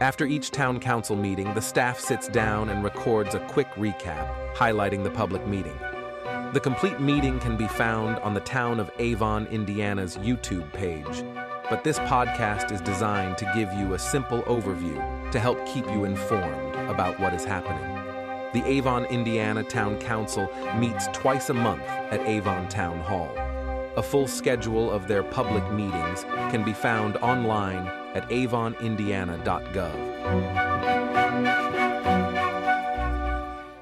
After each town council meeting, the staff sits down and records a quick recap, highlighting the public meeting. The complete meeting can be found on the town of Avon, Indiana's YouTube page, but this podcast is designed to give you a simple overview to help keep you informed about what is happening. The Avon, Indiana Town Council meets twice a month at Avon Town Hall. A full schedule of their public meetings can be found online at avonindiana.gov.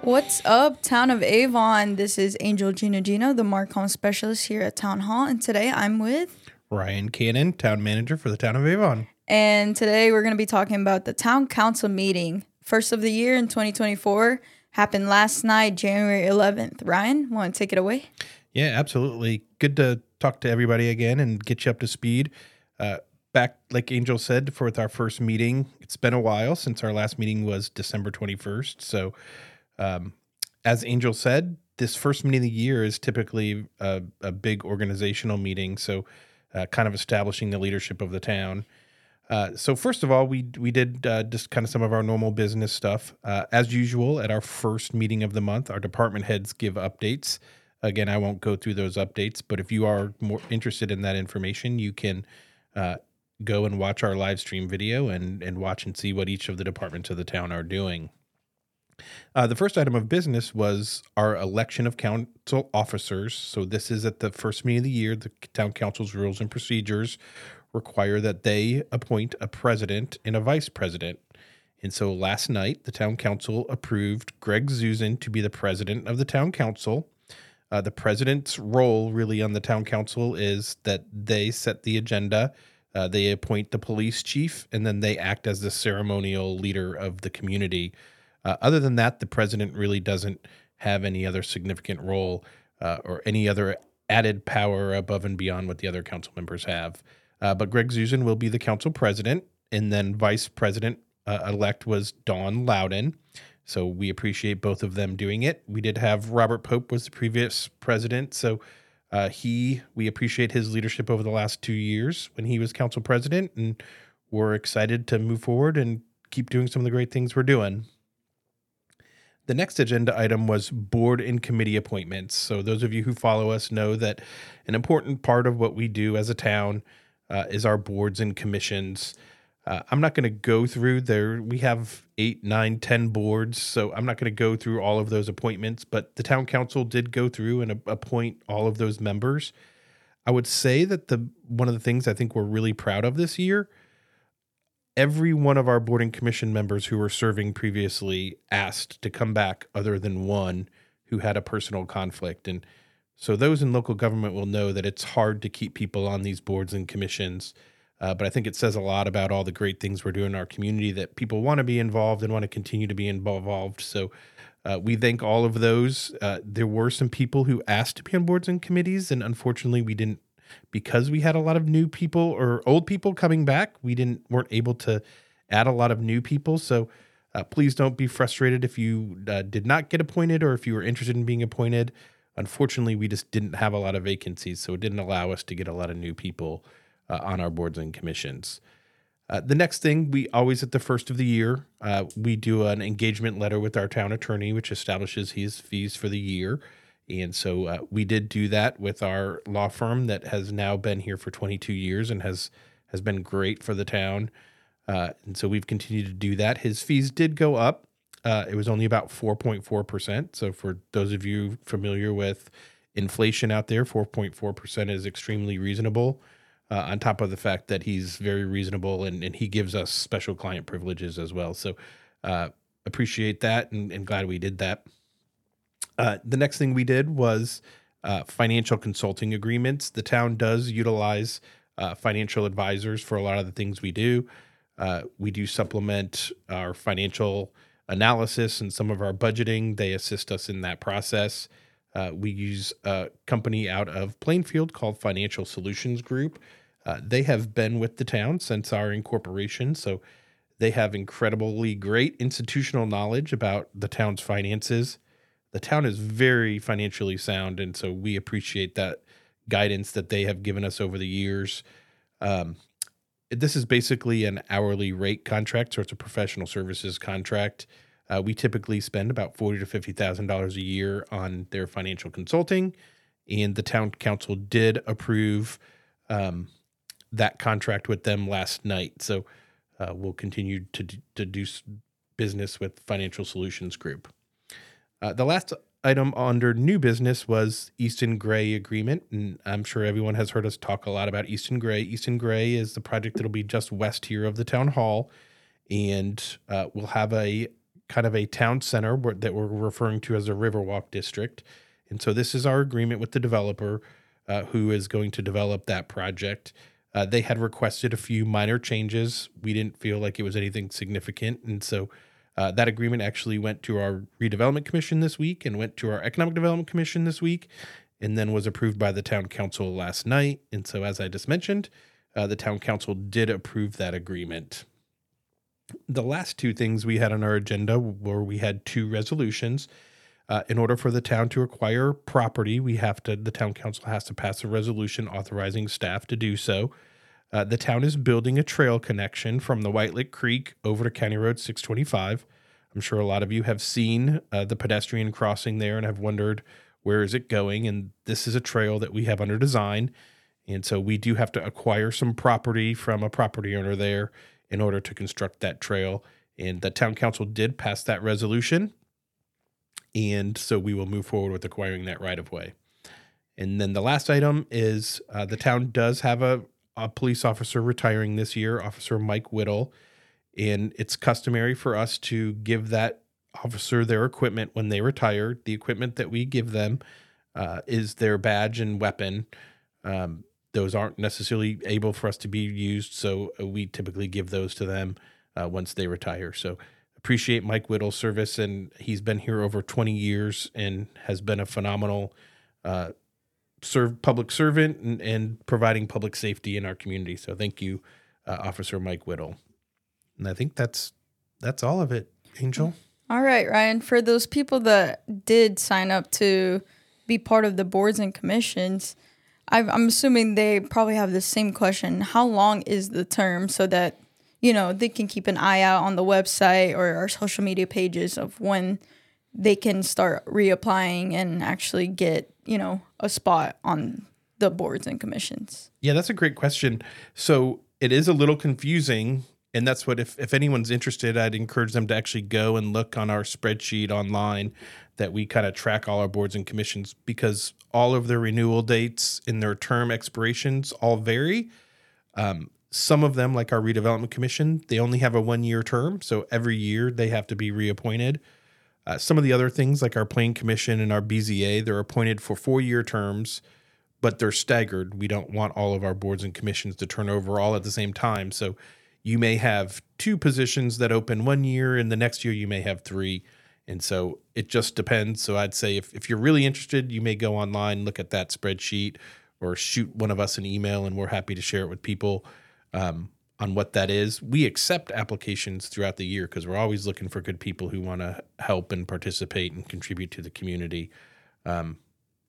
What's up, Town of Avon? This is Angel Gina Gino, the Marcom specialist here at Town Hall, and today I'm with Ryan Cannon, Town Manager for the Town of Avon. And today we're going to be talking about the Town Council meeting, first of the year in 2024, happened last night, January 11th. Ryan, want to take it away? Yeah, absolutely. Good to talk to everybody again and get you up to speed. Uh, back, like Angel said, for our first meeting, it's been a while since our last meeting was December 21st. So, um, as Angel said, this first meeting of the year is typically a, a big organizational meeting. So, uh, kind of establishing the leadership of the town. Uh, so first of all, we we did uh, just kind of some of our normal business stuff. Uh, as usual, at our first meeting of the month, our department heads give updates. Again, I won't go through those updates, but if you are more interested in that information, you can uh, go and watch our live stream video and and watch and see what each of the departments of the town are doing. Uh, the first item of business was our election of council officers. So this is at the first meeting of the year. The town council's rules and procedures require that they appoint a president and a vice president. And so last night, the town council approved Greg Zusan to be the president of the town council. Uh, the president's role, really, on the town council is that they set the agenda, uh, they appoint the police chief, and then they act as the ceremonial leader of the community. Uh, other than that, the president really doesn't have any other significant role uh, or any other added power above and beyond what the other council members have. Uh, but Greg Zusan will be the council president, and then vice president uh, elect was Dawn Lowden. So we appreciate both of them doing it. We did have Robert Pope was the previous president, so uh, he we appreciate his leadership over the last two years when he was council president, and we're excited to move forward and keep doing some of the great things we're doing. The next agenda item was board and committee appointments. So those of you who follow us know that an important part of what we do as a town uh, is our boards and commissions. Uh, I'm not going to go through there. We have eight, nine, ten boards, so I'm not going to go through all of those appointments. But the town council did go through and appoint all of those members. I would say that the one of the things I think we're really proud of this year, every one of our board and commission members who were serving previously asked to come back, other than one who had a personal conflict, and so those in local government will know that it's hard to keep people on these boards and commissions. Uh, but I think it says a lot about all the great things we're doing in our community that people want to be involved and want to continue to be involved. So uh, we thank all of those. Uh, there were some people who asked to be on boards and committees, and unfortunately, we didn't because we had a lot of new people or old people coming back. We didn't weren't able to add a lot of new people. So uh, please don't be frustrated if you uh, did not get appointed or if you were interested in being appointed. Unfortunately, we just didn't have a lot of vacancies, so it didn't allow us to get a lot of new people uh, on our boards and commissions. Uh, the next thing, we always at the first of the year, uh, we do an engagement letter with our town attorney, which establishes his fees for the year. And so uh, we did do that with our law firm that has now been here for 22 years and has has been great for the town. Uh, and so we've continued to do that. His fees did go up uh, it was only about 4.4%. So, for those of you familiar with inflation out there, 4.4% is extremely reasonable. Uh, on top of the fact that he's very reasonable and, and he gives us special client privileges as well. So, uh, appreciate that and, and, glad we did that. Uh, the next thing we did was uh, financial consulting agreements. The town does utilize uh, financial advisors for a lot of the things we do. we do supplement our financial analysis and some of our budgeting. They assist us in that process. Uh, we use a company out of Plainfield called Financial Solutions Group. Uh, they have been with the town since our incorporation, so they have incredibly great institutional knowledge about the town's finances. The town is very financially sound, and so we appreciate that guidance that they have given us over the years. Um, this is basically an hourly rate contract, so it's a professional services contract. Uh, we typically spend about forty to fifty thousand dollars a year on their financial consulting, and the town council did approve um, that contract with them last night. So uh, we'll continue to to do business with Financial Solutions Group. Uh, the last item under new business was Easton Gray agreement, and I'm sure everyone has heard us talk a lot about Easton Gray. Easton Gray is the project that'll be just west here of the town hall, and uh, we'll have a kind of a town center that we're referring to as a Riverwalk district. And so this is our agreement with the developer uh, who is going to develop that project. Uh, they had requested a few minor changes. We didn't feel like it was anything significant, and so uh, that agreement actually went to our redevelopment commission this week and went to our economic development commission this week, and then was approved by the town council last night. And so, as I just mentioned, uh, the town council did approve that agreement. The last two things we had on our agenda were we had two resolutions. Uh, in order for the town to acquire property, we have to the town council has to pass a resolution authorizing staff to do so. Uh, the town is building a trail connection from the White Lick Creek over to County Road 625. I'm sure a lot of you have seen uh, the pedestrian crossing there and have wondered where is it going. And this is a trail that we have under design, and so we do have to acquire some property from a property owner there in order to construct that trail. And the town council did pass that resolution, and so we will move forward with acquiring that right of way. And then the last item is uh, the town does have a, a police officer retiring this year, Officer Mike Whittle. And it's customary for us to give that officer their equipment when they retire. The equipment that we give them uh, is their badge and weapon. Um, those aren't necessarily able for us to be used, so uh, we typically give those to them uh, once they retire. So appreciate Mike Whittle's service, and he's been here over 20 years and has been a phenomenal uh, serve public servant and, and providing public safety in our community. So thank you, uh, Officer Mike Whittle. And I think that's that's all of it, Angel. All right, Ryan. For those people that did sign up to be part of the boards and commissions, I've, I'm assuming they probably have the same question. How long is the term so that, you know, they can keep an eye out on the website or our social media pages of when they can start reapplying and actually get, you know, a spot on the boards and commissions? Yeah, that's a great question. So it is a little confusing. And that's what, if, if anyone's interested, I'd encourage them to actually go and look on our spreadsheet online that we kind of track all our boards and commissions because all of their renewal dates and their term expirations all vary. Um, some of them, like our redevelopment commission, they only have a one year term. So every year they have to be reappointed. Uh, some of the other things, like our planning Commission and our BZA, they're appointed for four year terms, but they're staggered. We don't want all of our boards and commissions to turn over all at the same time. So you may have two positions that open one year, and the next year you may have three. And so it just depends. So I'd say if, if you're really interested, you may go online, look at that spreadsheet, or shoot one of us an email, and we're happy to share it with people um, on what that is. We accept applications throughout the year because we're always looking for good people who want to help and participate and contribute to the community. Um,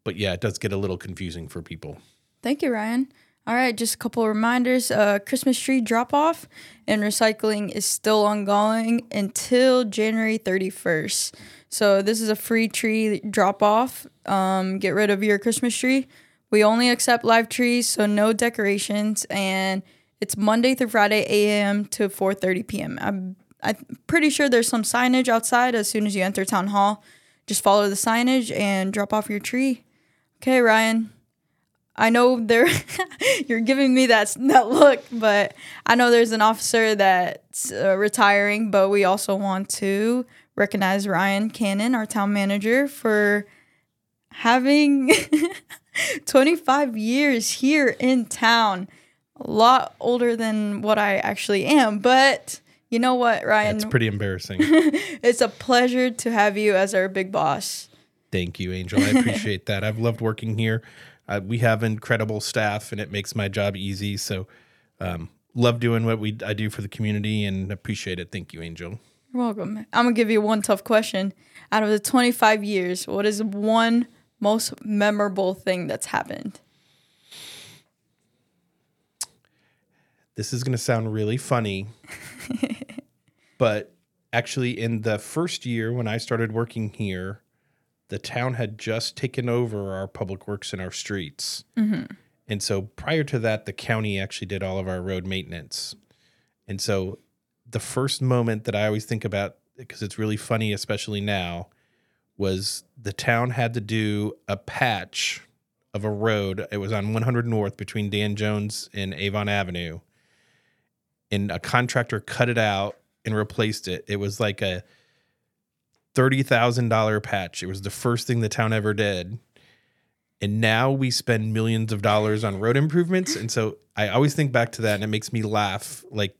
but yeah, it does get a little confusing for people. Thank you, Ryan. All right, just a couple of reminders. Uh, Christmas tree drop off and recycling is still ongoing until January 31st. So, this is a free tree drop off. Um, get rid of your Christmas tree. We only accept live trees, so no decorations. And it's Monday through Friday, 8 a.m. to 4:30 p.m. I'm I'm pretty sure there's some signage outside as soon as you enter town hall. Just follow the signage and drop off your tree. Okay, Ryan. I know there you're giving me that that look, but I know there's an officer that's uh, retiring, but we also want to recognize Ryan Cannon, our town manager, for having 25 years here in town. A lot older than what I actually am, but you know what, Ryan? It's pretty embarrassing. it's a pleasure to have you as our big boss. Thank you, Angel. I appreciate that. I've loved working here. Uh, we have incredible staff, and it makes my job easy. So, um, love doing what we I do for the community, and appreciate it. Thank you, Angel. You're welcome. I'm gonna give you one tough question. Out of the 25 years, what is one most memorable thing that's happened? This is going to sound really funny, but actually, in the first year when I started working here, the town had just taken over our public works and our streets. Mm-hmm. And so prior to that, the county actually did all of our road maintenance. And so the first moment that I always think about, because it's really funny, especially now, was the town had to do a patch of a road. It was on 100 North between Dan Jones and Avon Avenue. And a contractor cut it out and replaced it. It was like a $30,000 patch. It was the first thing the town ever did. And now we spend millions of dollars on road improvements. And so I always think back to that and it makes me laugh. Like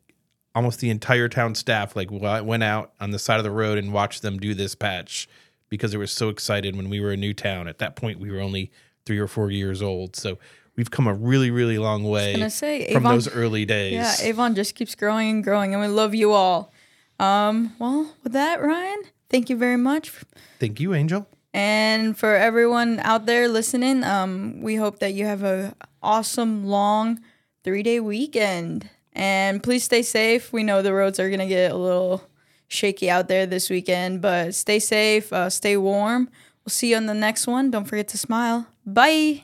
almost the entire town staff like went out on the side of the road and watched them do this patch because they were so excited when we were a new town. At that point, we were only three or four years old. So we've come a really, really long way say, from Avon- those early days. Yeah, Avon just keeps growing and growing, and we love you all. Um, well, with that, Ryan, thank you very much. Thank you, Angel. And for everyone out there listening, um, we hope that you have a awesome long three day weekend. And please stay safe. We know the roads are gonna get a little shaky out there this weekend, but stay safe, uh, stay warm. We'll see you on the next one. Don't forget to smile. Bye.